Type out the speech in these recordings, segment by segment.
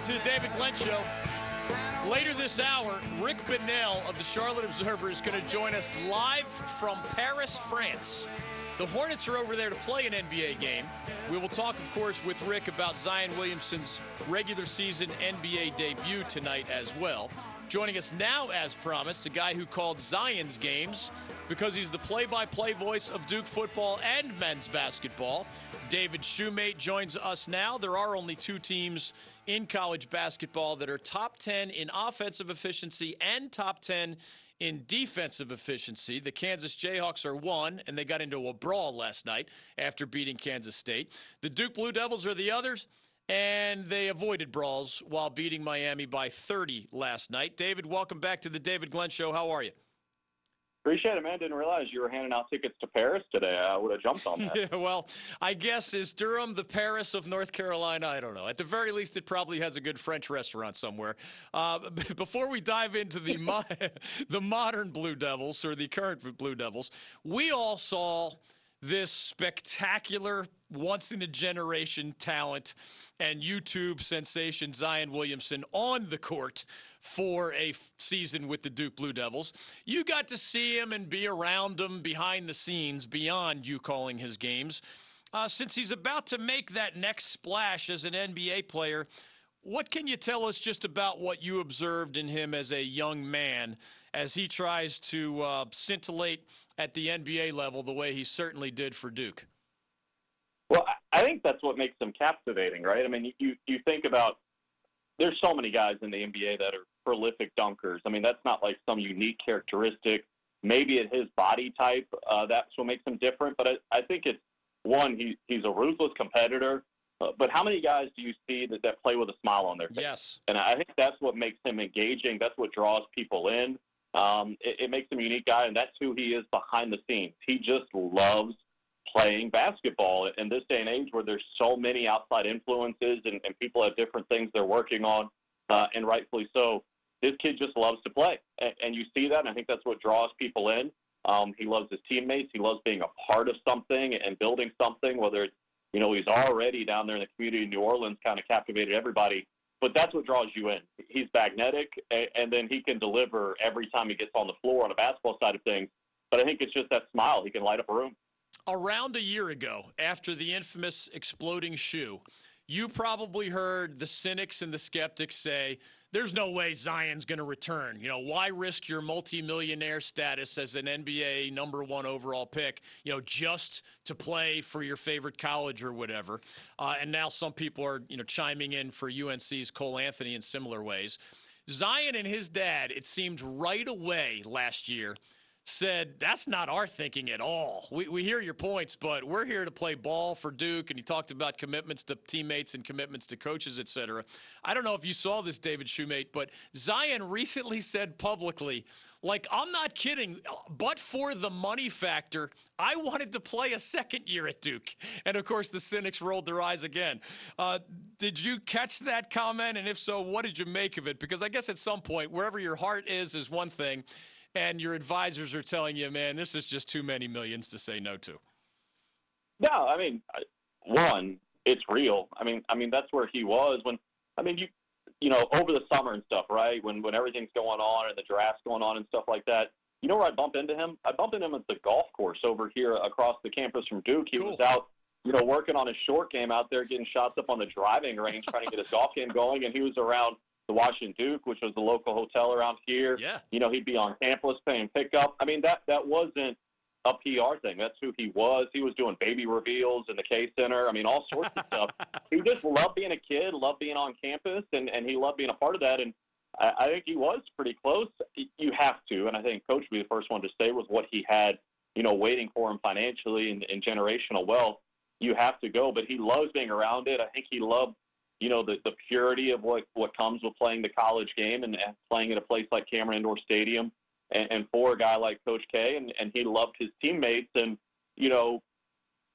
back to the David Glenn Show. Later this hour, Rick Bonnell of the Charlotte Observer is going to join us live from Paris, France. The Hornets are over there to play an NBA game. We will talk, of course, with Rick about Zion Williamson's regular season NBA debut tonight as well. Joining us now, as promised, a guy who called Zion's games because he's the play by play voice of Duke football and men's basketball. David Shumate joins us now. There are only two teams in college basketball that are top 10 in offensive efficiency and top 10 in defensive efficiency. The Kansas Jayhawks are one, and they got into a brawl last night after beating Kansas State. The Duke Blue Devils are the others, and they avoided brawls while beating Miami by 30 last night. David, welcome back to the David Glenn Show. How are you? Appreciate it, man. Didn't realize you were handing out tickets to Paris today. I would have jumped on that. yeah, well, I guess is Durham the Paris of North Carolina? I don't know. At the very least, it probably has a good French restaurant somewhere. Uh, before we dive into the mo- the modern Blue Devils or the current Blue Devils, we all saw this spectacular, once in a generation talent and YouTube sensation Zion Williamson on the court for a season with the Duke Blue Devils. You got to see him and be around him behind the scenes beyond you calling his games. Uh, since he's about to make that next splash as an NBA player, what can you tell us just about what you observed in him as a young man as he tries to uh, scintillate at the NBA level the way he certainly did for Duke? Well, I think that's what makes him captivating, right? I mean, you you think about there's so many guys in the NBA that are prolific dunkers. I mean, that's not like some unique characteristic. Maybe at his body type, uh, that's what makes him different. But I, I think it's one, he, he's a ruthless competitor. Uh, but how many guys do you see that, that play with a smile on their face? Yes. And I think that's what makes him engaging. That's what draws people in. Um, it, it makes him a unique guy, and that's who he is behind the scenes. He just loves playing basketball in this day and age where there's so many outside influences and, and people have different things they're working on, uh, and rightfully so. This kid just loves to play, and, and you see that, and I think that's what draws people in. Um, he loves his teammates. He loves being a part of something and building something, whether it's, you know, he's already down there in the community in New Orleans, kind of captivated everybody. But that's what draws you in. He's magnetic, and, and then he can deliver every time he gets on the floor on the basketball side of things. But I think it's just that smile. He can light up a room around a year ago, after the infamous exploding shoe, you probably heard the cynics and the skeptics say, there's no way Zion's going to return. You know, why risk your multimillionaire status as an NBA number one overall pick, you know, just to play for your favorite college or whatever? Uh, and now some people are, you know, chiming in for UNC's Cole Anthony in similar ways. Zion and his dad, it seemed right away last year – said, That's not our thinking at all. We, we hear your points, but we're here to play ball for Duke. And he talked about commitments to teammates and commitments to coaches, et cetera. I don't know if you saw this, David Shumate, but Zion recently said publicly, like, I'm not kidding, but for the money factor, I wanted to play a second year at Duke. And of course, the cynics rolled their eyes again. Uh, did you catch that comment? And if so, what did you make of it? Because I guess at some point, wherever your heart is, is one thing and your advisors are telling you, man, this is just too many millions to say no to? No, I mean, one, it's real. I mean, I mean that's where he was when. I mean, you, you know, over the summer and stuff, right? When when everything's going on and the draft's going on and stuff like that. You know where I bump into him? I bump into him at the golf course over here across the campus from Duke. He cool. was out, you know, working on his short game out there, getting shots up on the driving range, trying to get his golf game going, and he was around the Washington Duke, which was the local hotel around here. Yeah. You know, he'd be on campus paying pickup. I mean, that that wasn't a PR thing. That's who he was. He was doing baby reveals in the K Center. I mean, all sorts of stuff. He just loved being a kid, loved being on campus, and, and he loved being a part of that. And I, I think he was pretty close. You have to, and I think Coach would be the first one to say with what he had, you know, waiting for him financially and, and generational wealth. You have to go, but he loves being around it. I think he loved you know, the, the purity of what, what comes with playing the college game and, playing at a place like Cameron Indoor Stadium and, and for a guy like Coach K. And, and he loved his teammates. And, you know,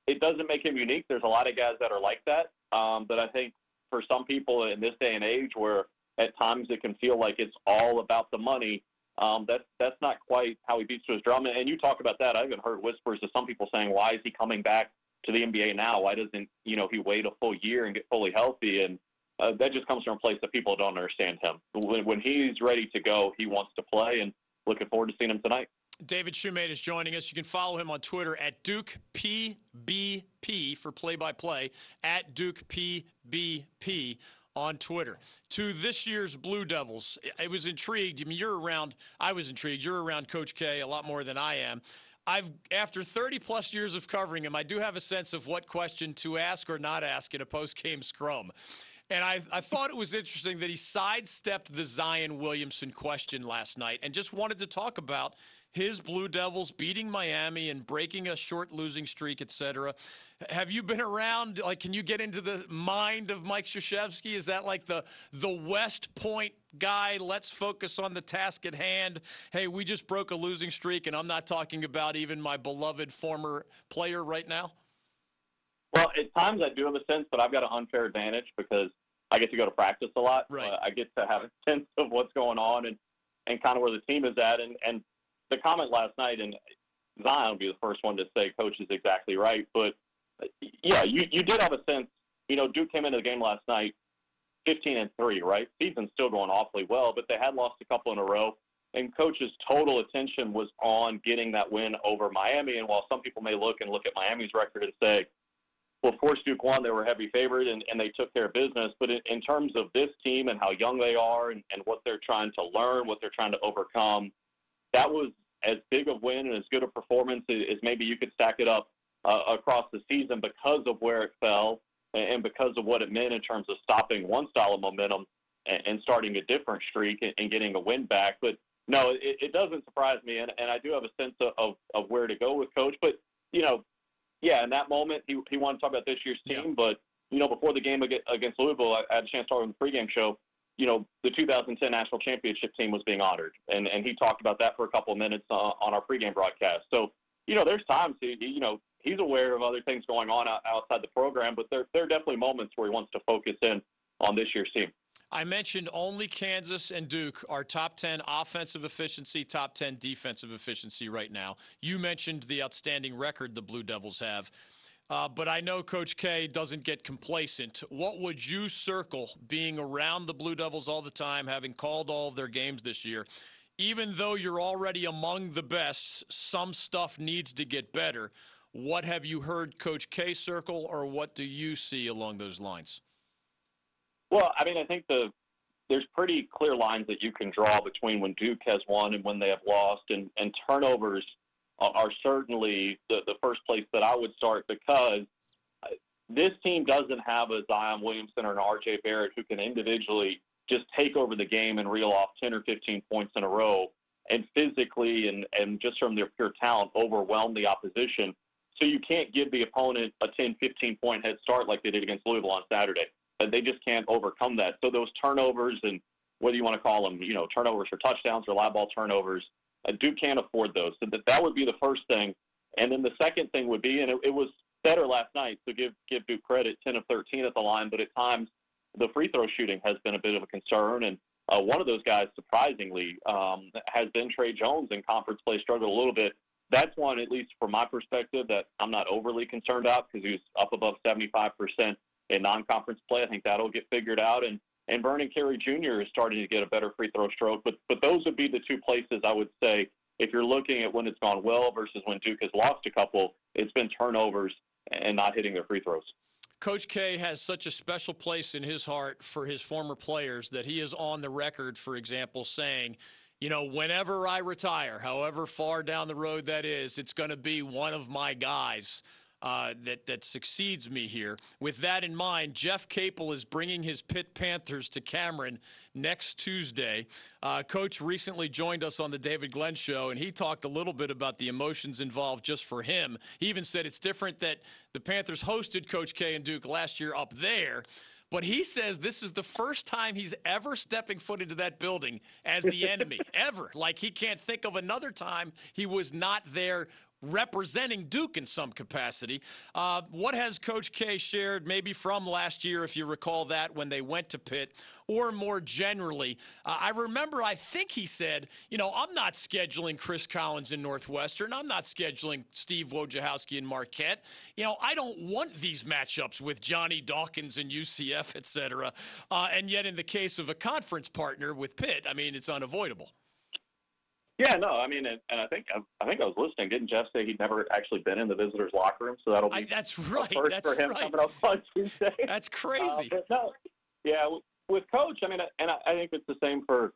it doesn't make him unique. There's a lot of guys that are like that. Um, but I think for some people in this day and age where at times it can feel like it's all about the money, um, that's that's not quite how he beats to his drum. And you talk about that. I even heard whispers of some people saying, "Why is he coming back to the NBA now? Why doesn't you know he wait a full year and get fully healthy? And uh, that just comes from a place that people don't understand him. When, when he's ready to go, he wants to play, and looking forward to seeing him tonight. David Shumate is joining us. You can follow him on Twitter at Duke PBP for play by play, at Duke PBP on Twitter. To this year's Blue Devils, I was intrigued. I mean, you're around, I was intrigued. You're around Coach K a lot more than I am. I've after 30 plus years of covering him, I do have a sense of what question to ask or not ask in a post game scrum. And I, I thought it was interesting that he sidestepped the Zion Williamson question last night and just wanted to talk about his Blue Devils beating Miami and breaking a short losing streak, etc. Have you been around? Like, can you get into the mind of Mike Krzyzewski? Is that like the the West Point guy? Let's focus on the task at hand. Hey, we just broke a losing streak, and I'm not talking about even my beloved former player right now. Well, at times I do have a sense, but I've got an unfair advantage because I get to go to practice a lot. Right. Uh, I get to have a sense of what's going on and, and kind of where the team is at. And, and the comment last night, and Zion will be the first one to say coach is exactly right. But yeah, you, you did have a sense. You know, Duke came into the game last night 15 and 3, right? Season's still going awfully well, but they had lost a couple in a row. And coach's total attention was on getting that win over Miami. And while some people may look and look at Miami's record and say, well, of course, Duke won. They were heavy favorite and, and they took care of business. But in, in terms of this team and how young they are and, and what they're trying to learn, what they're trying to overcome, that was as big a win and as good a performance as maybe you could stack it up uh, across the season because of where it fell and because of what it meant in terms of stopping one style of momentum and, and starting a different streak and, and, getting a win back. But no, it, it doesn't surprise me, and, and I do have a sense of, of, of where to go with coach. But you know, yeah, in that moment, he, he wanted to talk about this year's team. Yeah. But, you know, before the game against Louisville, I, had a chance to talk on the pregame show. You know, the 2010 national championship team was being honored. And, and he talked about that for a couple of minutes on our pregame broadcast. So, you know, there's times, he, you know, he's aware of other things going on outside the program, but there, there are definitely moments where he wants to focus in on this year's team. I mentioned only Kansas and Duke are top 10 offensive efficiency, top 10 defensive efficiency right now. You mentioned the outstanding record the Blue Devils have. Uh, but I know Coach K doesn't get complacent. What would you circle being around the Blue Devils all the time, having called all of their games this year? Even though you're already among the best, some stuff needs to get better. What have you heard Coach K circle, or what do you see along those lines? Well, I mean, I think the there's pretty clear lines that you can draw between when Duke has won and when they have lost, and, and turnovers are, certainly the, the first place that I would start because uh, this team doesn't have a Zion Williamson or an RJ Barrett who can individually just take over the game and reel off 10 or 15 points in a row and physically and, and just from their pure talent overwhelm the opposition. So you can't give the opponent a 10, 15 point head start like they did against Louisville on Saturday they just can't overcome that. So those turnovers and whether you want to call them, you know, turnovers for touchdowns or live ball turnovers, uh, Duke can't afford those. So that, that would be the first thing. And then the second thing would be, and it, it was better last night, so give give Duke credit, 10 of 13 at the line, but at times the free throw shooting has been a bit of a concern. And uh, one of those guys, surprisingly, um, has been Tre Jones in conference play, struggled a little bit. That's one, at least from my perspective, that I'm not overly concerned about because he was up above 75% in non-conference play. I think that'll get figured out. And and Vernon Carey Jr. is starting to get a better free throw stroke. But but those would be the two places I would say if you're looking at when it's gone well versus when Duke has lost a couple, it's been turnovers and not hitting their free throws. Coach K has such a special place in his heart for his former players that he is on the record, for example, saying, you know, whenever I retire, however far down the road that is, it's going to be one of my guys uh, that that succeeds me here. With that in mind, Jeff Capel is bringing his Pitt Panthers to Cameron next Tuesday. Uh, Coach recently joined us on the David Glenn Show, and he talked a little bit about the emotions involved just for him. He even said it's different that the Panthers hosted Coach K and Duke last year up there. But he says this is the first time he's ever stepping foot into that building as the enemy, ever. Like he can't think of another time he was not there representing Duke in some capacity. Uh, what has Coach K shared, maybe from last year, if you recall that, when they went to Pitt, or more generally? Uh, I remember, I think he said, you know, I'm not scheduling Chris Collins in Northwestern. I'm not scheduling Steve Wojciechowski in Marquette. You know, I don't want these matchups with Johnny Dawkins and UCF, et cetera. Uh, and yet, in the case of a conference partner with Pitt, I mean, it's unavoidable. Yeah, no, I mean, and, and I think I think I was listening. Didn't Jeff say he'd never actually been in the visitors' locker room? So that'll be I, that's right. first That's for him right. coming up on Tuesday. That's Uh, crazy. but no, yeah, with, with coach, I mean, and I, I think it's the same for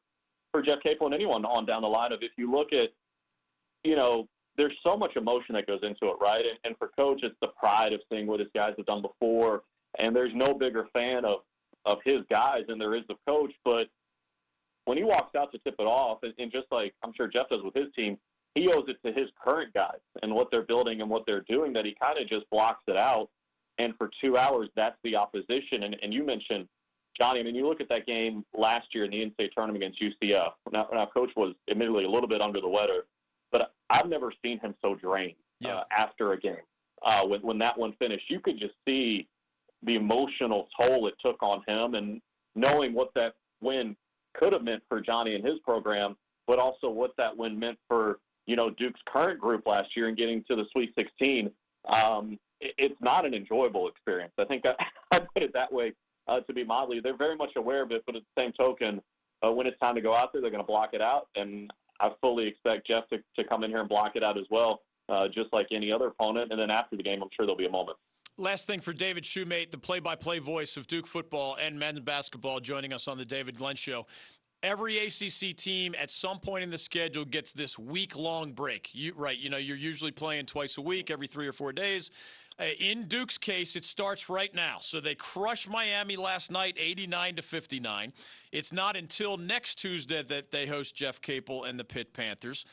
for Jeff Capel and anyone on down the line. Of if you look at, you know, there's so much emotion that goes into it, right? And, and for coach, it's the pride of seeing what his guys have done before. And there's no bigger fan of of his guys than there is of coach. But when he walks out to tip it off, and, and just like I'm sure Jeff does with his team, he owes it to his current guys and what they're building and what they're doing that he kind of just blocks it out. And for two hours, that's the opposition. And, and you mentioned Johnny. I mean, you look at that game last year in the NCAA tournament against UCF. Now, now coach was admittedly a little bit under the weather, but I've never seen him so drained Yeah. uh, after a game. Uh, when when that one finished, you could just see the emotional toll it took on him, and knowing what that win could have meant for Johnny and his program, but also what that win meant for you know Duke's current group last year and getting to the Sweet 16. Um, it, it's not an enjoyable experience. I think I, I put it that way uh, to be mildly. They're very much aware of it, but at the same token, uh, when it's time to go out there, they're going to block it out, and I fully expect Jeff to, to come in here and block it out as well, uh, just like any other opponent. And then after the game, I'm sure there'll be a moment. Last thing for David Shumate, the play-by-play voice of Duke football and men's basketball, joining us on the David Glenn Show. Every ACC team at some point in the schedule gets this week-long break. You, right? You know, you're usually playing twice a week, every three or four days. Uh, in Duke's case, it starts right now. So they crushed Miami last night, 89 to 59. It's not until next Tuesday that they host Jeff Capel and the Pitt Panthers.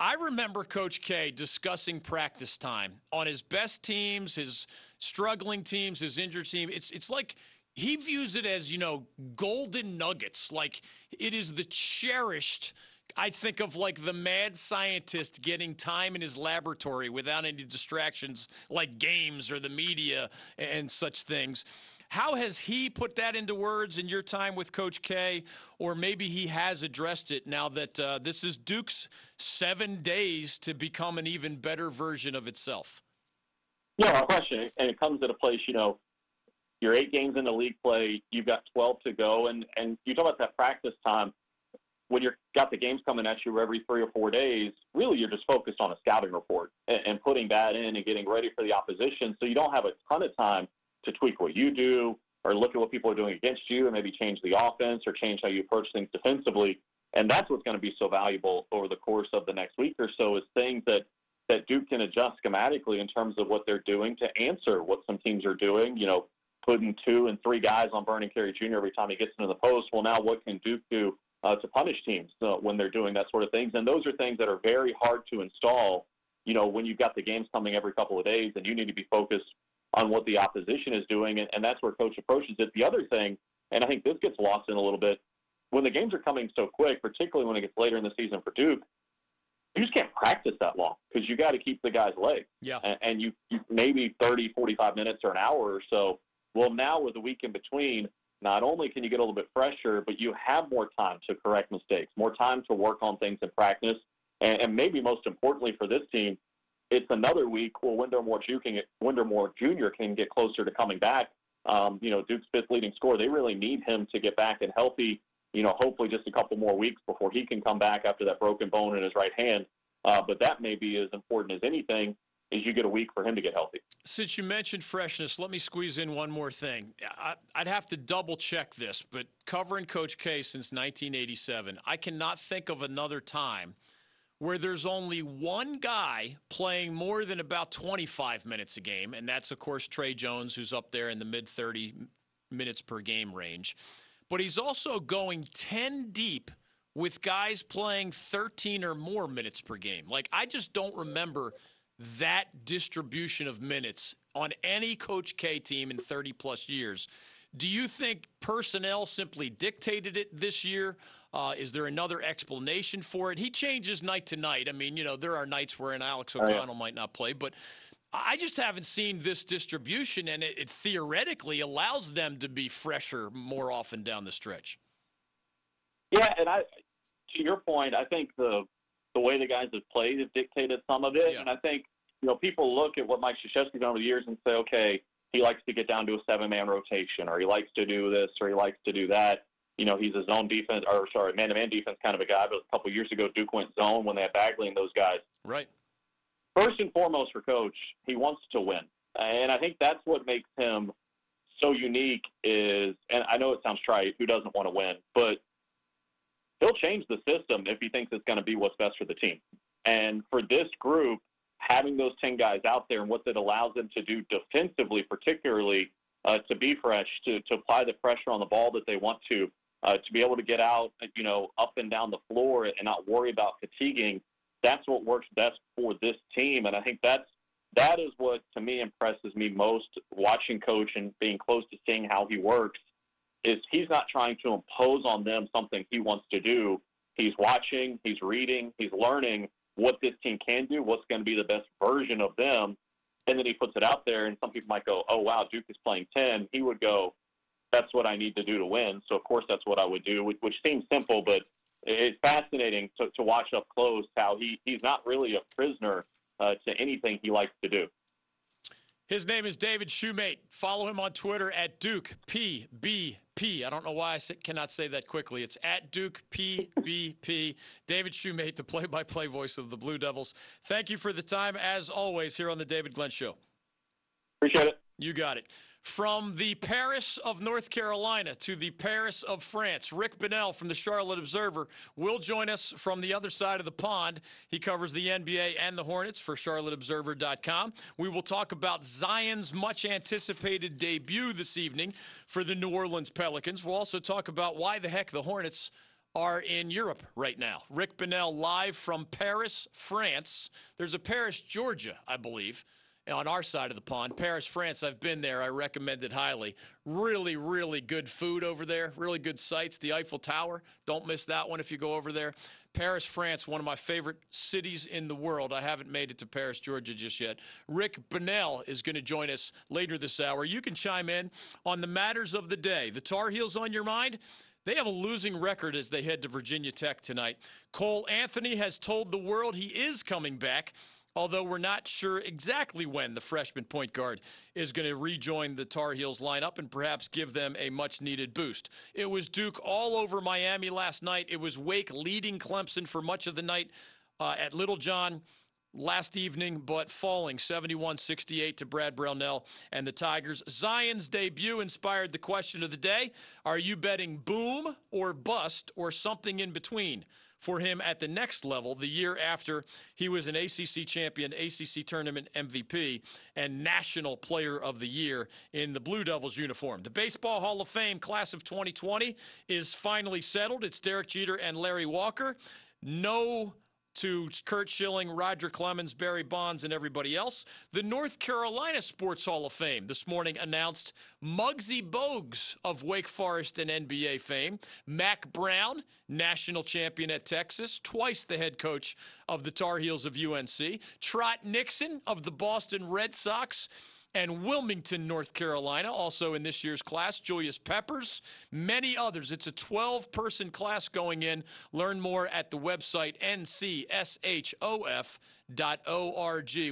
I remember Coach K discussing practice time on his best teams, his struggling teams, his injured team. It's it's like he views it as, you know, golden nuggets. Like it is the cherished I think of like the mad scientist getting time in his laboratory without any distractions like games or the media and such things. How has he put that into words in your time with Coach K? Or maybe he has addressed it now that uh, this is Duke's seven days to become an even better version of itself? Yeah, no question. And it comes at a place, you know, you're eight games into league play, you've got 12 to go. And, and you talk about that practice time. When you've got the games coming at you every three or four days, really you're just focused on a scouting report and, and putting that in and getting ready for the opposition. So you don't have a ton of time to tweak what you do or look at what people are doing against you and maybe change the offense or change how you approach things defensively. And that's what's going to be so valuable over the course of the next week or so is things that that Duke can adjust schematically in terms of what they're doing to answer what some teams are doing. You know, putting two and three guys on Vernon Carey Jr. every time he gets into the post. Well, now what can Duke do uh, to punish teams uh, when they're doing that sort of things? And those are things that are very hard to install. You know, when you've got the games coming every couple of days, and you need to be focused on what the opposition is doing, and, and that's where coach approaches it. The other thing, and I think this gets lost in a little bit, when the games are coming so quick, particularly when it gets later in the season for Duke, you just can't practice that long because you got to keep the guys' legs. Yeah. And, and you, you maybe 30, 45 minutes or an hour or so. Well, now with a week in between, not only can you get a little bit fresher, but you have more time to correct mistakes, more time to work on things in practice, and, and maybe most importantly for this team, it's another week where Wendell Jr. Jr. can get closer to coming back. Um, you know, Duke's fifth leading scorer. They really need him to get back and healthy. You know, hopefully just a couple more weeks before he can come back after that broken bone in his right hand. Uh, but that may be as important as anything is you get a week for him to get healthy. Since you mentioned freshness, let me squeeze in one more thing. I, would have to double check this, but covering Coach K since 1987, I cannot think of another time where there's only one guy playing more than about 25 minutes a game, and that's, of course, Tre Jones, who's up there in the mid 30 minutes per game range. But he's also going 10 deep with guys playing 13 or more minutes per game. Like, I just don't remember that distribution of minutes on any Coach K team in 30 plus years. Do you think personnel simply dictated it this year? Uh, is there another explanation for it? He changes night to night. I mean, you know, there are nights where an Alex Oh, yeah. O'Connell might not play, but I just haven't seen this distribution, and it, it theoretically allows them to be fresher more often down the stretch. Yeah, and I, to your point, I think the the way the guys have played has dictated some of it, Yeah. and I think you know people look at what Mike Krzyzewski's done over the years and say, okay, he likes to get down to a seven man rotation, or he likes to do this, or he likes to do that. You know, he's a zone defense, or sorry, man to man defense kind of a guy. But a couple years ago, Duke went zone when they had Bagley and those guys. Right. First and foremost for coach, he wants to win, and I think that's what makes him so unique. Is and I know it sounds trite, who doesn't want to win, but he'll change the system if he thinks it's going to be what's best for the team. And for this group, having those 10 guys out there and what that allows them to do defensively, particularly uh, to be fresh, to, to apply the pressure on the ball that they want to, uh, to be able to get out, you know, up and down the floor and not worry about fatiguing, that's what works best for this team. And I think that's that is what to me impresses me most watching coach and being close to seeing how he works is he's not trying to impose on them something he wants to do. He's watching, he's reading, he's learning what this team can do, what's going to be the best version of them, and then he puts it out there. And some people might go, "Oh wow, Duke is playing ten." He would go, "That's what I need to do to win." So of course that's what I would do, which, which seems simple, but it's fascinating to, to watch up close how he, he's not really a prisoner uh, to anything he likes to do. His name is David Shumate. Follow him on Twitter at Duke PBP. I don't know why I cannot say that quickly. It's at Duke PBP. David Shumate, the play by play voice of the Blue Devils. Thank you for the time, as always, here on The David Glenn Show. Appreciate it. You got it. From the Paris of North Carolina to the Paris of France, Rick Bonnell from the Charlotte Observer will join us from the other side of the pond. He covers the NBA and the Hornets for CharlotteObserver.com. We will talk about Zion's much anticipated debut this evening for the New Orleans Pelicans. We'll also talk about why the heck the Hornets are in Europe right now. Rick Bonnell live from Paris, France. There's a Paris, Georgia, I believe on our side of the pond. Paris, France, I've been there. I recommend it highly. Really, really good food over there. Really good sights. The Eiffel Tower. Don't miss that one if you go over there. Paris, France, one of my favorite cities in the world. I haven't made it to Paris, Georgia just yet. Rick Bonnell is going to join us later this hour. You can chime in on the matters of the day. The Tar Heels on your mind? They have a losing record as they head to Virginia Tech tonight. Cole Anthony has told the world he is coming back although we're not sure exactly when the freshman point guard is going to rejoin the Tar Heels lineup and perhaps give them a much needed boost. It was Duke all over Miami last night. It was Wake leading Clemson for much of the night uh, at Littlejohn last evening, but falling 71 68 to Brad Brownell and the Tigers. Zion's debut inspired the question of the day Are you betting boom or bust or something in between? For him at the next level the year after he was an ACC champion, ACC tournament MVP, and National Player of the Year in the Blue Devils uniform. The Baseball Hall of Fame class of 2020 is finally settled. It's Derek Jeter and Larry Walker. No to Curt Schilling, Roger Clemens, Barry Bonds, and everybody else. The North Carolina Sports Hall of Fame this morning announced Muggsy Bogues of Wake Forest and NBA fame, Mack Brown, national champion at Texas, twice the head coach of the Tar Heels of UNC, Trot Nixon of the Boston Red Sox and Wilmington, North Carolina, also in this year's class. Julius Peppers, many others. It's a 12 person class going in. Learn more at the website ncshof.org.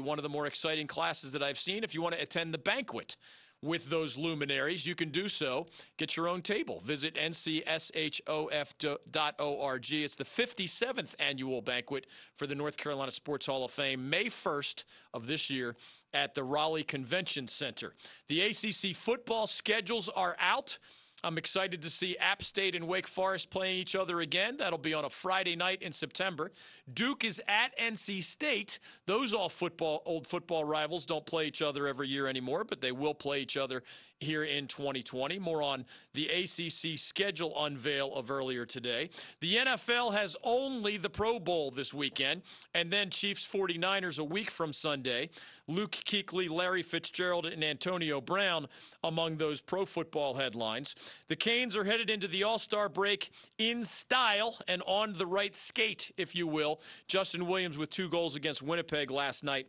One of the more exciting classes that I've seen. If you want to attend the banquet, with those luminaries, you can do so. Get your own table. Visit ncshof.org. It's the 57th annual banquet for the North Carolina Sports Hall of Fame, May 1st of this year at the Raleigh Convention Center. The ACC football schedules are out. I'm excited to see App State and Wake Forest playing each other again. That'll be on a Friday night in September. Duke is at NC State. Those all football old football rivals don't play each other every year anymore, but they will play each other here in 2020. More on the ACC schedule unveil of earlier today. The NFL has only the Pro Bowl this weekend, and then Chiefs 49ers a week from Sunday. Luke Kuechly, Larry Fitzgerald, and Antonio Brown among those pro football headlines. The Canes are headed into the All Star break in style and on the right skate, if you will. Justin Williams with two goals against Winnipeg last night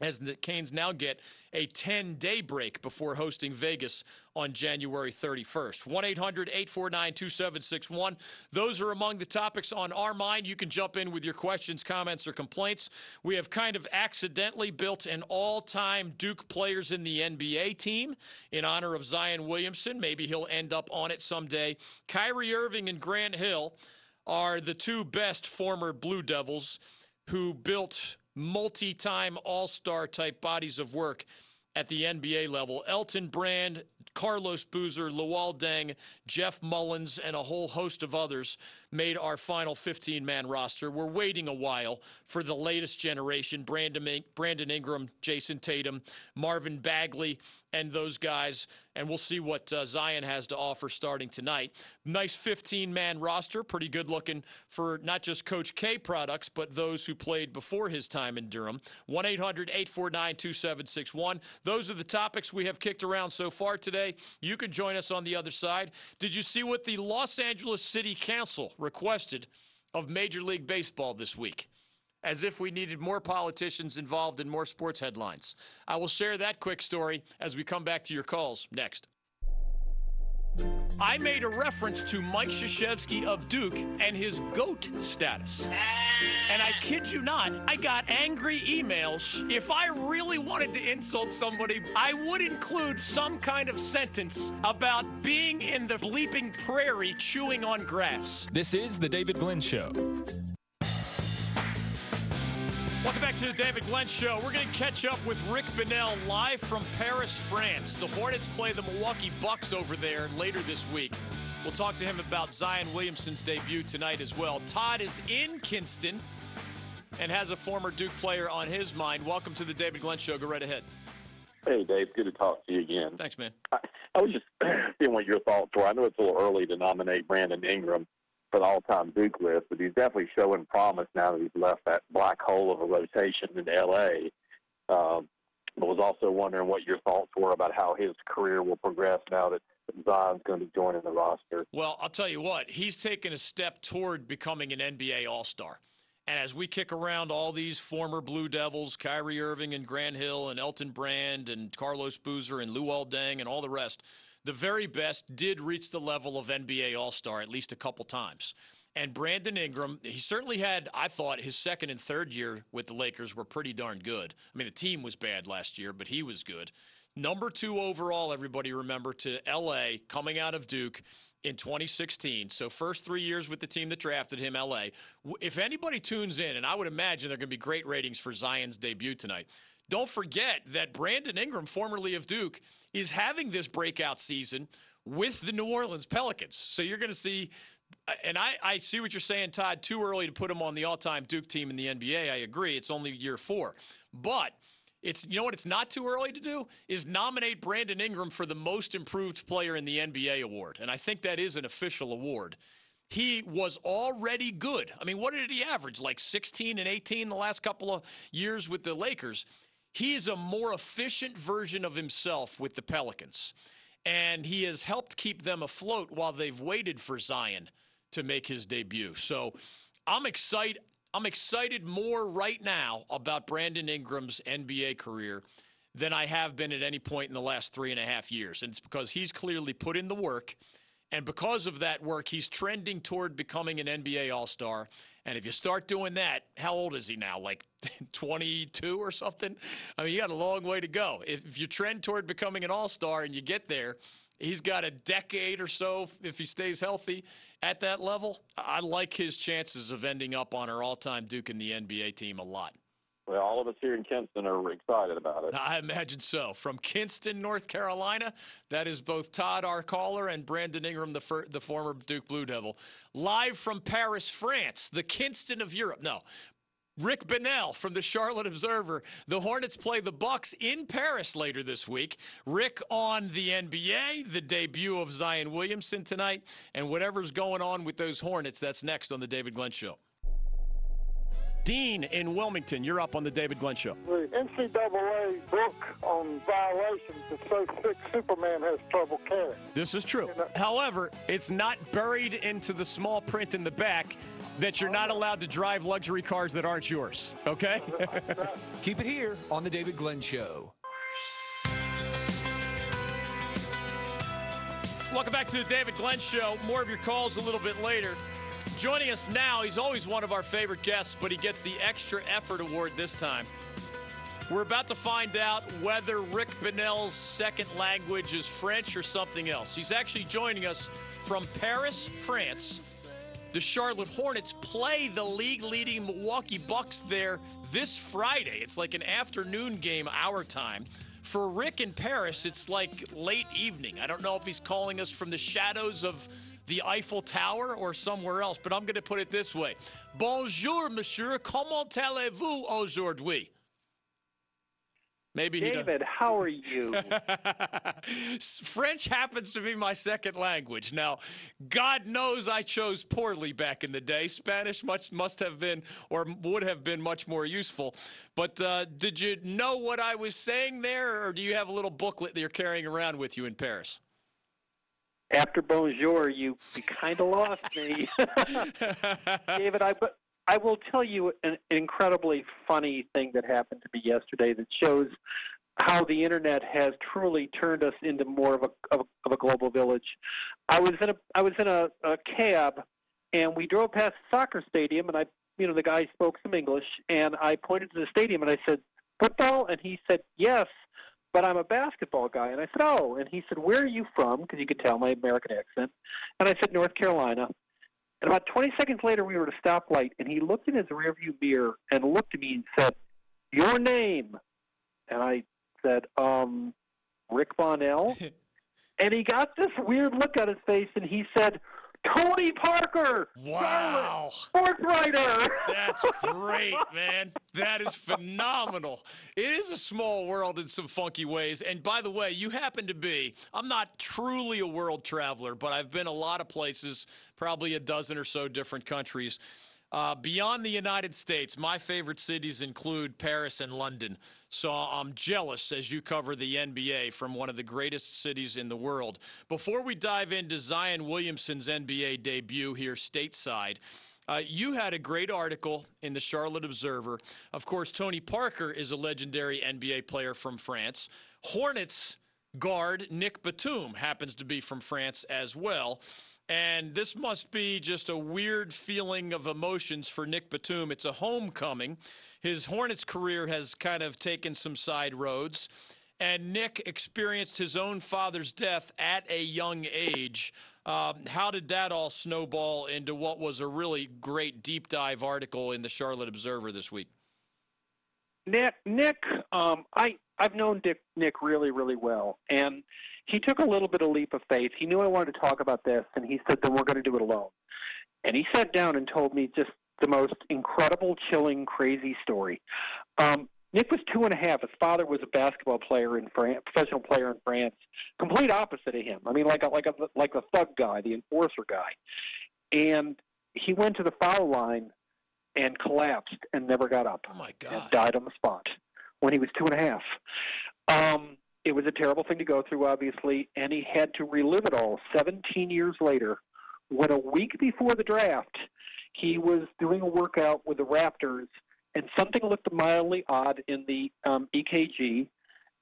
as the Canes now get a 10 day break before hosting Vegas on January 31st. 1 800 849 2761. Those are among the topics on our mind. You can jump in with your questions, comments, or complaints. We have kind of accidentally built an all time Duke players in the NBA team in honor of Zion Williamson. Maybe he'll end up on it someday. Kyrie Irving and Grant Hill are the two best former Blue Devils who built multi time all star type bodies of work at the NBA level. Elton Brand, Carlos Boozer, Luol Deng, Jeff Mullins, and a whole host of others made our final 15 man roster. We're waiting a while for the latest generation Brandon, Brandon Ingram, Jayson Tatum, Marvin Bagley, and those guys. And we'll see what uh, Zion has to offer starting tonight. Nice 15 man roster, pretty good looking for not just Coach K products, but those who played before his time in Durham. 1 800 849 2761. Those are the topics we have kicked around so far today. You can join us on the other side. Did you see what the Los Angeles City Council requested of Major League Baseball this week? As if we needed more politicians involved in more sports headlines. I will share that quick story as we come back to your calls next. I made a reference to Mike Krzyzewski of Duke and his GOAT status. And I kid you not, I got angry emails. If I really wanted to insult somebody, I would include some kind of sentence about being in the bleeping prairie chewing on grass. This is The David Glenn Show. Welcome back to the David Glenn Show. We're going to catch up with Rick Bonnell live from Paris, France. The Hornets play the Milwaukee Bucks over there later this week. We'll talk to him about Zion Williamson's debut tonight as well. Todd is in Kinston and has a former Duke player on his mind. Welcome to the David Glenn Show. Go right ahead. Hey, Dave. Good to talk to you again. Thanks, man. I, I was just seeing what your thoughts were. I know it's a little early to nominate Brandon Ingram for the all-time Duke list, but he's definitely showing promise now that he's left that black hole of a rotation in L.A. Um, but was also wondering what your thoughts were about how his career will progress now that Zion's going to be joining the roster. Well, I'll tell you what, he's taken a step toward becoming an NBA All-Star. And as we kick around all these former Blue Devils, Kyrie Irving and Grant Hill and Elton Brand and Carlos Boozer and Luol Deng and all the rest – the very best did reach the level of NBA All Star at least a couple times. And Brandon Ingram, he certainly had, I thought, his second and third year with the Lakers were pretty darn good. I mean, the team was bad last year, but he was good. Number two overall, everybody remember, to LA coming out of Duke in 2016. So, first three years with the team that drafted him, LA. If anybody tunes in, and I would imagine there are going to be great ratings for Zion's debut tonight, don't forget that Brandon Ingram, formerly of Duke, is having this breakout season with the New Orleans Pelicans. So you're going to see, and I, I see what you're saying, Todd, too early to put him on the all time Duke team in the NBA. I agree. It's only year four. But it's you know what it's not too early to do is nominate Brandon Ingram for the most improved player in the NBA award. And I think that is an official award. He was already good. I mean, what did he average? Like 16 and 18 the last couple of years with the Lakers. He is a more efficient version of himself with the Pelicans. And he has helped keep them afloat while they've waited for Zion to make his debut. So I'm excited. I'm excited more right now about Brandon Ingram's NBA career than I have been at any point in the last three and a half years. And it's because he's clearly put in the work. And because of that work, he's trending toward becoming an NBA All Star. And if you start doing that, how old is he now? Like 22 or something? I mean, you got a long way to go. If, you trend toward becoming an all star and you get there, he's got a decade or so if he stays healthy at that level. I like his chances of ending up on our all time Duke in the NBA team a lot. Well, all of us here in Kinston are excited about it. I imagine so. From Kinston, North Carolina, that is both Todd, our caller, and Brandon Ingram, the, fir- the former Duke Blue Devil. Live from Paris, France, the Kinston of Europe. No, Rick Bonnell from the Charlotte Observer. The Hornets play the Bucks in Paris later this week. Rick on the NBA, the debut of Zion Williamson tonight, and whatever's going on with those Hornets, that's next on the David Glenn Show. Dean in Wilmington, you're up on the David Glenn Show. The NCAA book on violations is so thick Superman has trouble carrying. This is true. However, it's not buried into the small print in the back that you're not allowed to drive luxury cars that aren't yours. Okay? Keep it here on the David Glenn Show. Welcome back to the David Glenn Show. More of your calls a little bit later. Joining us now, he's always one of our favorite guests, but he gets the extra effort award this time. We're about to find out whether Rick Bonnell's second language is French or something else. He's actually joining us from Paris, France. The Charlotte Hornets play the league leading Milwaukee Bucks there this Friday. It's like an afternoon game, our time. For Rick in Paris, it's like late evening. I don't know if he's calling us from the shadows of the Eiffel Tower or somewhere else, but I'm going to put it this way Bonjour, monsieur. Comment allez-vous aujourd'hui? Maybe David, how are you? French happens to be my second language. Now, God knows I chose poorly back in the day. Spanish much must have been or would have been much more useful. But uh, did you know what I was saying there, or do you have a little booklet that you're carrying around with you in Paris? After bonjour, you, you kind of lost me, David. I but I will tell you an incredibly funny thing that happened to me yesterday that shows how the internet has truly turned us into more of a of a, of a global village. I was in a I was in a, a cab, and we drove past the soccer stadium, and I you know the guy spoke some English, and I pointed to the stadium and I said football, and he said yes but I'm a basketball guy. And I said, oh. And he said, where are you from? Because you could tell my American accent. And I said, North Carolina. And about 20 seconds later, we were at a stoplight, and he looked in his rearview mirror and looked at me and said, your name. And I said, um, Rick Bonnell. and he got this weird look on his face, and he said, Tony Parker. Wow. Sports writer. That's great, man. That is phenomenal. It is a small world in some funky ways. And by the way, you happen to be, I'm not truly a world traveler, but I've been a lot of places, probably a dozen or so different countries. Uh, beyond the United States, my favorite cities include Paris and London. So I'm jealous as you cover the NBA from one of the greatest cities in the world. Before we dive into Zion Williamson's NBA debut here stateside, uh, you had a great article in the Charlotte Observer. Of course, Tony Parker is a legendary NBA player from France. Hornets guard Nick Batum happens to be from France as well. And this must be just a weird feeling of emotions for Nick Batum. It's a homecoming. His Hornets career has kind of taken some side roads. And Nick experienced his own father's death at a young age. Um, how did that all snowball into what was a really great deep dive article in the Charlotte Observer this week? Nick, Nick, um, I I've known Dick Nick really really well, and he took a little bit of leap of faith. He knew I wanted to talk about this, and he said, "Then we're going to do it alone." And he sat down and told me just the most incredible, chilling, crazy story. Um, Nick was two and a half. His father was a basketball player in France, professional player in France. Complete opposite of him. I mean, like a like a like the thug guy, the enforcer guy. And he went to the foul line and collapsed and never got up. Oh my God! And died on the spot when he was two and a half. Um, it was a terrible thing to go through, obviously, and he had to relive it all 17 years later when a week before the draft, he was doing a workout with the Raptors, and something looked mildly odd in the um, EKG,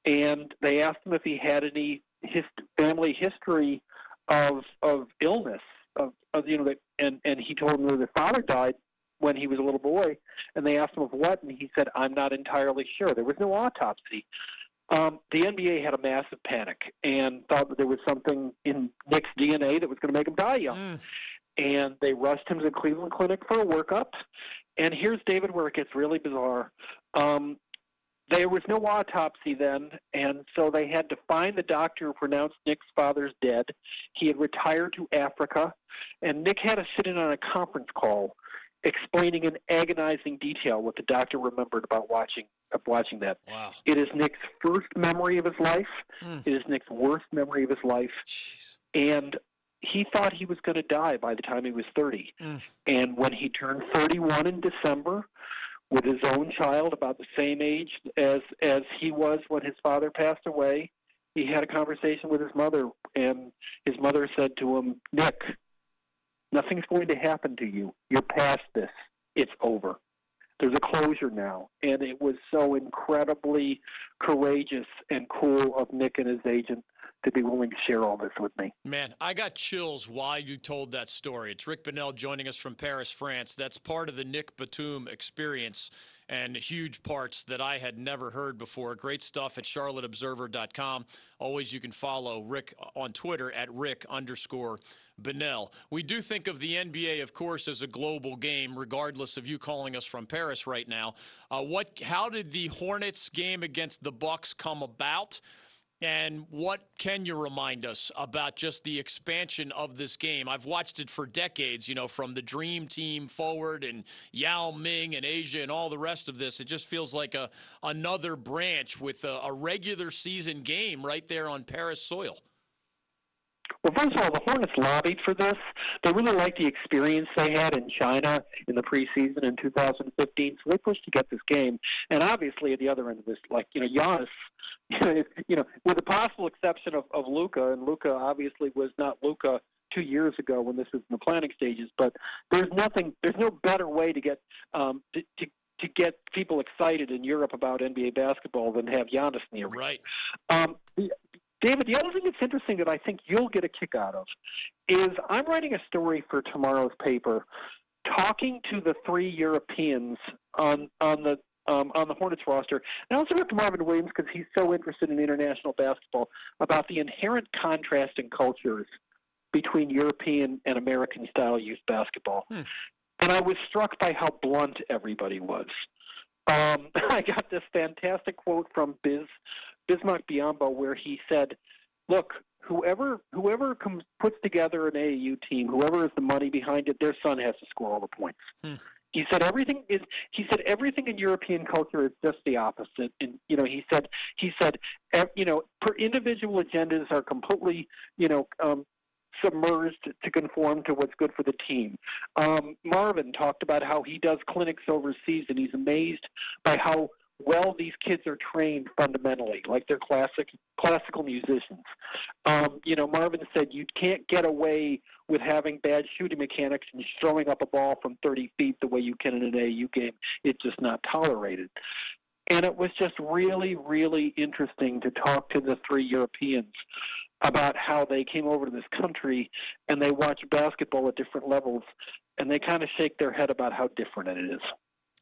and they asked him if he had any his family history of of illness, of, of you know, that, and and he told them that his father died when he was a little boy, and they asked him of what, and he said, "I'm not entirely sure." There was no autopsy. Um, the NBA had a massive panic and thought that there was something in Nick's DNA that was going to make him die young. Mm. And they rushed him to the Cleveland Clinic for a workup. And here's David, where it gets really bizarre. Um, there was no autopsy then, and so they had to find the doctor who pronounced Nick's father's dead. He had retired to Africa, and Nick had to sit in on a conference call explaining in agonizing detail what the doctor remembered about watching of watching that. Wow. It is Nick's first memory of his life. Mm. It is Nick's worst memory of his life. Jeez. And he thought he was going to die by the time he was 30. Mm. And when he turned 31 in December, with his own child about the same age as as he was when his father passed away. He had a conversation with his mother, and his mother said to him, "Nick, nothing's going to happen to you. You're past this. It's over. There's a closure now." And it was so incredibly courageous and cool of Nick and his agent to be willing to share all this with me. Man, I got chills while you told that story. It's Rick Bonnell joining us from Paris, France. That's part of the Nick Batum experience and huge parts that I had never heard before. Great stuff at charlotteobserver.com. Always you can follow Rick on Twitter at Rick underscore. We do think of the NBA, of course, as a global game, regardless of you calling us from Paris right now. Uh, what? How did the Hornets game against the Bucks come about? And what can you remind us about just the expansion of this game? I've watched it for decades, you know, from the Dream Team forward and Yao Ming and Asia and all the rest of this. It just feels like a another branch with a, a regular season game right there on Paris soil. Well, first of all, the Hornets lobbied for this. They really liked the experience they had in China in the preseason in 2015, so they pushed to get this game. And obviously, at the other end of this, like you know, Giannis you know, with the possible exception of, of Luka, and Luka obviously was not Luka two years ago when this was in the planning stages. But there's nothing, there's no better way to get um, to, to to get people excited in Europe about NBA basketball than have Giannis in the arena. Right. Um, David, the other thing that's interesting that I think you'll get a kick out of is I'm writing a story for tomorrow's paper, talking to the three Europeans on on the um, on the Hornets roster. And I also talked to Marvin Williams because he's so interested in international basketball about the inherent contrast in cultures between European and American style youth basketball. Hmm. And I was struck by how blunt everybody was. Um, I got this fantastic quote from Biz Bismack Biyombo where he said, "Look, whoever whoever comes puts together an AAU team, whoever is the money behind it, their son has to score all the points." Hmm. He said everything is. He said everything in European culture is just the opposite. And you know, he said he said you know, per individual agendas are completely you know um, submerged to conform to what's good for the team. Um, Marvin talked about how he does clinics overseas, and he's amazed by how well these kids are trained fundamentally, like they're classic classical musicians. Um, you know, Marvin said you can't get away with having bad shooting mechanics and throwing up a ball from 30 feet the way you can in an AU game. It's just not tolerated. And it was just really, really interesting to talk to the three Europeans about how they came over to this country and they watch basketball at different levels and they kind of shake their head about how different it is.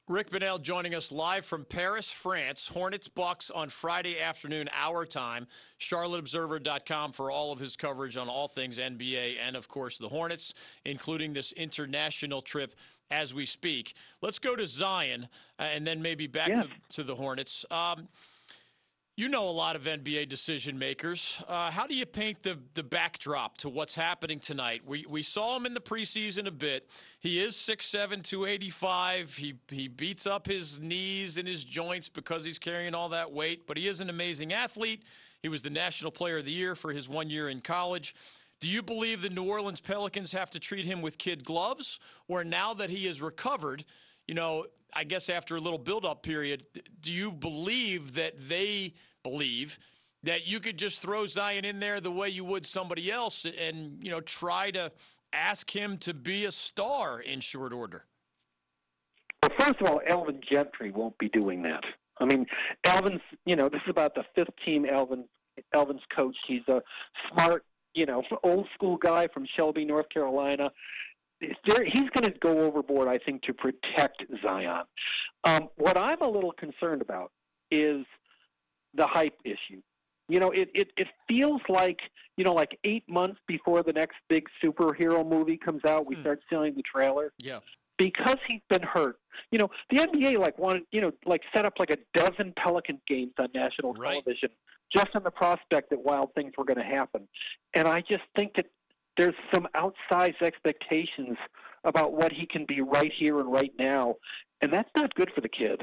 Rick Bonnell joining us live from Paris, France. Hornets Bucks on Friday afternoon, our time. CharlotteObserver.com for all of his coverage on all things NBA and, of course, the Hornets, including this international trip as we speak. Let's go to Zion uh, and then maybe back to, to, the Hornets. Um, you know a lot of NBA decision makers. Uh, how do you paint the, the backdrop to what's happening tonight? We, we saw him in the preseason a bit. He is 6'7, 285. He, he beats up his knees and his joints because he's carrying all that weight, but he is an amazing athlete. He was the National Player of the Year for his one year in college. Do you believe the New Orleans Pelicans have to treat him with kid gloves? Or now that he is recovered, you know, I guess after a little build up period, do you believe that they believe that you could just throw Zion in there the way you would somebody else and, you know, try to ask him to be a star in short order? Well, first of all, Alvin Gentry won't be doing that. I mean, Alvin's, you know, this is about the fifth team Alvin Alvin's coach. He's a smart, you know, old school guy from Shelby, North Carolina. He's going to go overboard, I think, to protect Zion. Um, what I'm a little concerned about is the hype issue. You know, it, it, it feels like, you know, like eight months before the next big superhero movie comes out, we mm. start selling the trailer. Yeah. Because he's been hurt. You know, the NBA like wanted, you know, like set up like a dozen Pelican games on national right. television just on the prospect that wild things were going to happen. And I just think that there's some outsized expectations about what he can be right here and right now, and that's not good for the kid.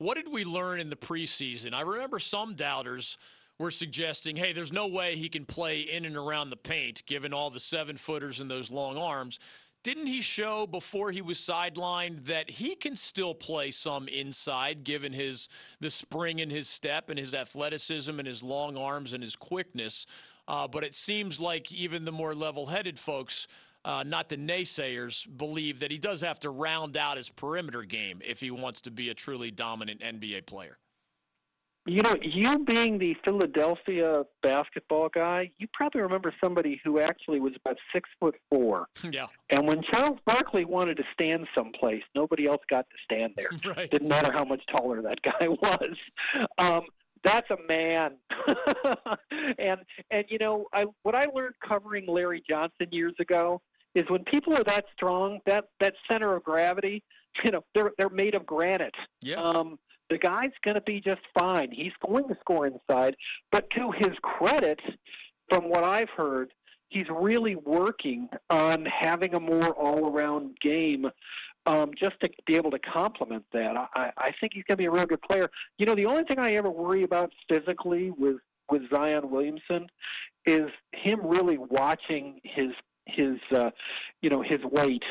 What did we learn in the preseason? I remember some doubters were suggesting, hey, there's no way he can play in and around the paint given all the seven footers and those long arms. didn't he show before he was sidelined that he can still play some inside given his the spring in his step and his athleticism and his long arms and his quickness? Uh, but it seems like even the more level-headed folks, uh, not the naysayers, believe that he does have to round out his perimeter game if he wants to be a truly dominant NBA player. You know, you being the Philadelphia basketball guy, you probably remember somebody who actually was about six foot four. yeah. And when Charles Barkley wanted to stand someplace, nobody else got to stand there. right. Didn't matter how much taller that guy was. Um, that's a man. and and you know, I what I learned covering Larry Johnson years ago is when people are that strong, that that center of gravity, you know, they're they're made of granite. Yeah. Um, the guy's going to be just fine. He's going to score inside, but to his credit, from what I've heard, he's really working on having a more all-around game. Um, just to be able to complement that, I, I think he's going to be a real good player. You know, the only thing I ever worry about physically with with Zion Williamson is him really watching his his uh, you know his weight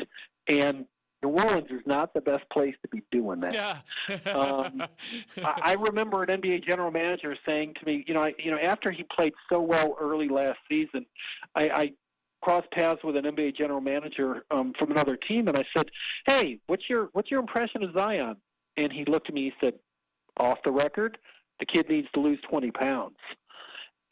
and New Orleans is not the best place to be doing that. Yeah. Um, I, I remember an NBA general manager saying to me, you know, I, you know, after he played so well early last season, I, I crossed paths with an NBA general manager um, from another team, and I said, "Hey, what's your what's your impression of Zion?" And he looked at me, he said, "Off the record, the kid needs to lose 20 pounds."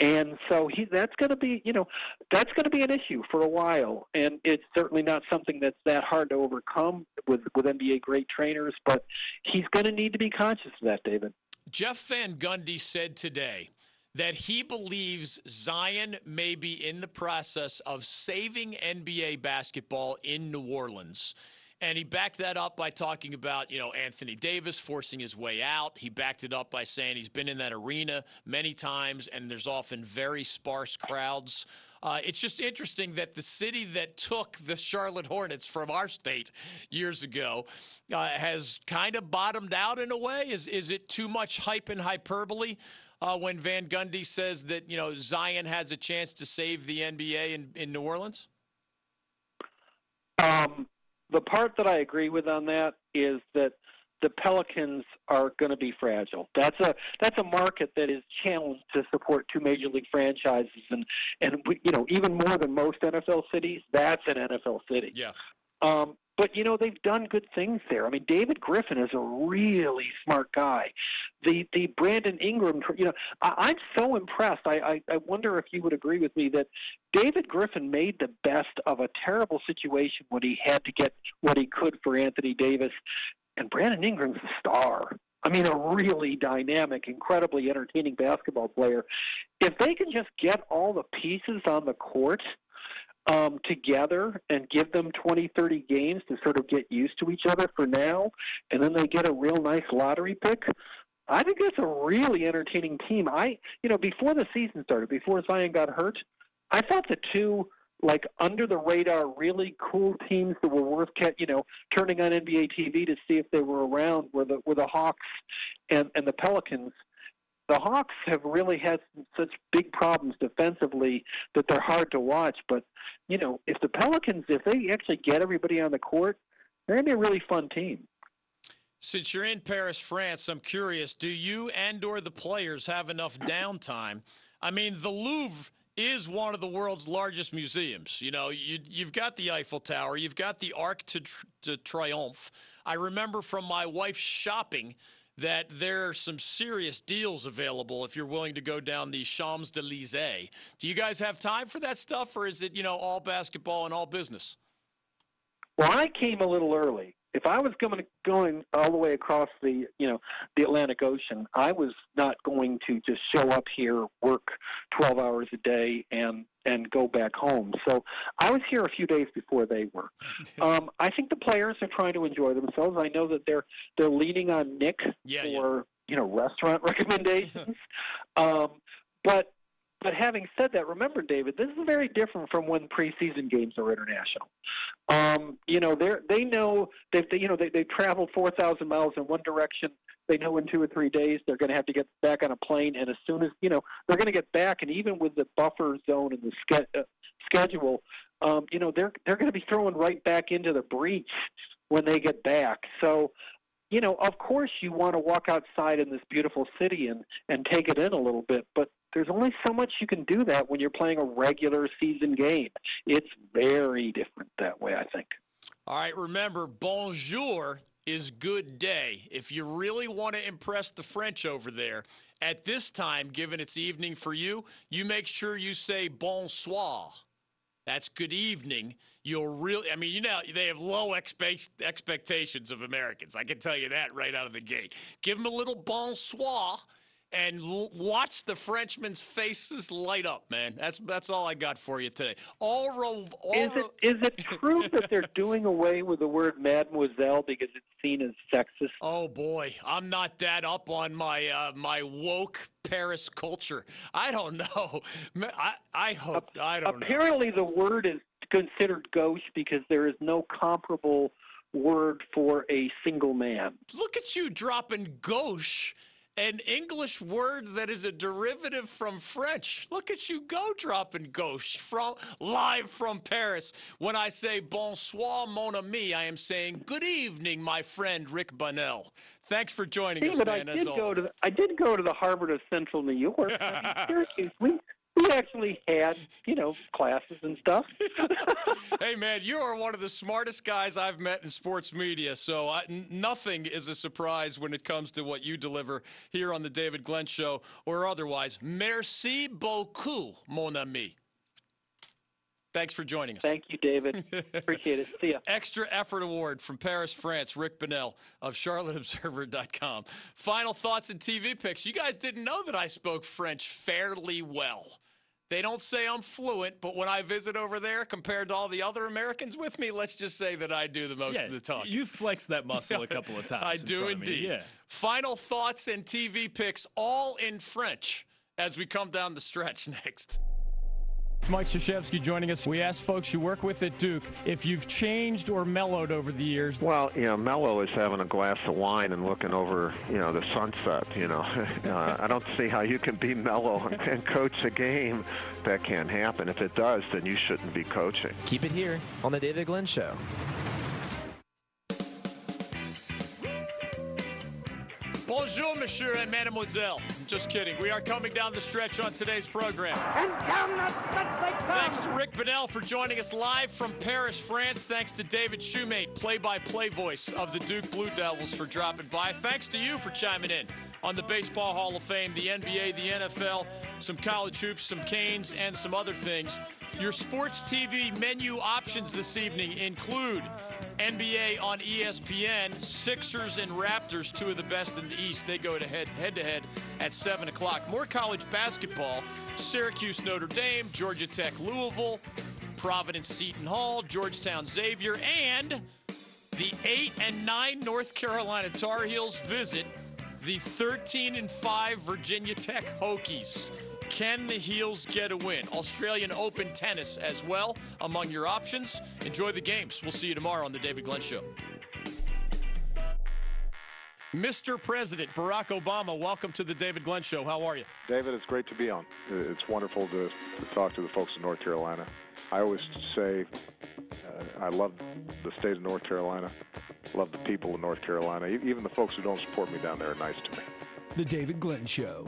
And so he that's going to be, you know, that's going to be an issue for a while, and it's certainly not something that's that hard to overcome with with NBA great trainers. But he's going to need to be conscious of that, David. Jeff Van Gundy said today that he believes Zion may be in the process of saving NBA basketball in New Orleans. And he backed that up by talking about, you know, Anthony Davis forcing his way out. He backed it up by saying he's been in that arena many times and there's often very sparse crowds. Uh, it's just interesting that the city that took the Charlotte Hornets from our state years ago uh, has kind of bottomed out in a way. Is is it too much hype and hyperbole uh, when Van Gundy says that you know Zion has a chance to save the NBA in, in New Orleans? Um, the part that I agree with on that is that the Pelicans are going to be fragile. That's a that's a market that is challenged to support two major league franchises, and and we, you know even more than most NFL cities, that's an NFL city. Yeah. Um, but you know they've done good things there. I mean, David Griffin is a really smart guy. The the Brandon Ingram, you know, I, I'm so impressed. I, I I wonder if you would agree with me that David Griffin made the best of a terrible situation when he had to get what he could for Anthony Davis, and Brandon Ingram's a star. I mean, a really dynamic, incredibly entertaining basketball player. If they can just get all the pieces on the court um, together and give them 20, 30 games to sort of get used to each other for now, and then they get a real nice lottery pick. I think that's a really entertaining team. I, you know, before the season started, before Zion got hurt, I thought the two like under the radar, really cool teams that were worth, you know, turning on NBA TV to see if they were around were the were the Hawks and and the Pelicans the Hawks have really had such big problems defensively that they're hard to watch. But you know, if the Pelicans, if they actually get everybody on the court, they're gonna be a really fun team. Since you're in Paris, France, I'm curious: Do you and/or the players have enough downtime? I mean, the Louvre is one of the world's largest museums. You know, you, have got the Eiffel Tower, you've got the Arc de, de Triomphe. I remember from my wife's shopping that there are some serious deals available if you're willing to go down the Champs Elysees. Do you guys have time for that stuff, or is it you know all basketball and all business? Well, I came a little early. If I was going going all the way across the you know the Atlantic Ocean, I was not going to just show up here, work 12 hours a day, and and go back home. So I was here a few days before they were. Um, I think the players are trying to enjoy themselves. I know that they're they're leaning on Nick yeah, for yeah. you know restaurant recommendations. um, but but having said that, remember, David, this is very different from when preseason games are international. Um, you know, they they know that they, you know they they traveled four thousand miles in one direction. They know in two or three days they're going to have to get back on a plane, and as soon as you know they're going to get back, and even with the buffer zone and the ske- uh, schedule, um, you know, they're they're going to be thrown right back into the breach when they get back. So, you know, of course you want to walk outside in this beautiful city and and take it in a little bit, but there's only so much you can do that when you're playing a regular season game. It's very different that way, I think. All right, remember, bonjour is good day. If you really want to impress the French over there, at this time, given it's evening for you, you make sure you say bonsoir. That's good evening. You'll really, I mean, you know, they have low expe- expectations of Americans. I can tell you that right out of the gate. Give them a little bonsoir and l- watch the Frenchmen's faces light up, man. That's that's all I got for you today. All, ro- all Is it ro- is it true that they're doing away with the word mademoiselle because it's seen as sexist? Oh boy, I'm not that up on my uh, my woke Paris culture. I don't know. I I hope I don't know. Apparently, the word is considered gauche because there is no comparable word for a single man. Look at you dropping gauche, an English word that is a derivative from French. Look at you go dropping gauche from live from Paris. When I say bonsoir, mon ami, I am saying good evening, my friend Rick Bonnell. Thanks for joining us, David, I man. as did go to the, I did go to the Harvard of Central New York. I mean, we we actually had you know classes and stuff. hey man, you are one of the smartest guys I've met in sports media. So I, nothing is a surprise when it comes to what you deliver here on the David Glenn Show or otherwise. Merci beaucoup, mon ami. Thanks for joining us. Thank you, David. Appreciate it. See ya. Extra Effort Award from Paris, France, Rick Bonnell of CharlotteObserver.com. Final thoughts and TV picks. You guys didn't know that I spoke French fairly well. They don't say I'm fluent, but when I visit over there, compared to all the other Americans with me, let's just say that I do the most Yeah, of the talking. you flexed that muscle a couple of times. I do front of me, indeed. Yeah. Final thoughts and TV picks, all in French, as we come down the stretch next. Mike Krzyzewski joining us. We asked folks you work with at Duke if you've changed or mellowed over the years. Well, you know, mellow is having a glass of wine and looking over, you know, the sunset. You know, uh, I don't see how you can be mellow and, and coach a game. That can't happen. If it does, then you shouldn't be coaching. Keep it here on the David Glenn Show. Bonjour, monsieur and mademoiselle. Just kidding. We are coming down the stretch on today's program. Thanks to Rick Bonnell for joining us live from Paris, France. Thanks to David Shumate, play-by-play voice of the Duke Blue Devils, for dropping by. Thanks to you for chiming in on the Baseball Hall of Fame, the NBA, the NFL, some college hoops, some canes, and some other things. Your sports TV menu options this evening include NBA on ESPN, Sixers and Raptors, two of the best in the East. They go to head head to head at seven o'clock. More college basketball: Syracuse, Notre Dame, Georgia Tech, Louisville, Providence, Seton Hall, Georgetown, Xavier, and the eight and nine North Carolina Tar Heels visit the 13 and 5 Virginia Tech Hokies. Can the Heels get a win? Australian Open tennis as well among your options. Enjoy the games. We'll see you tomorrow on the David Glenn Show. Mr. President Barack Obama, welcome to the David Glenn Show. How are you? David, it's great to be on. It's wonderful to, to talk to the folks in North Carolina. I always say uh, I love the state of North Carolina, love the people of North Carolina. Even the folks who don't support me down there are nice to me. The David Glenn Show.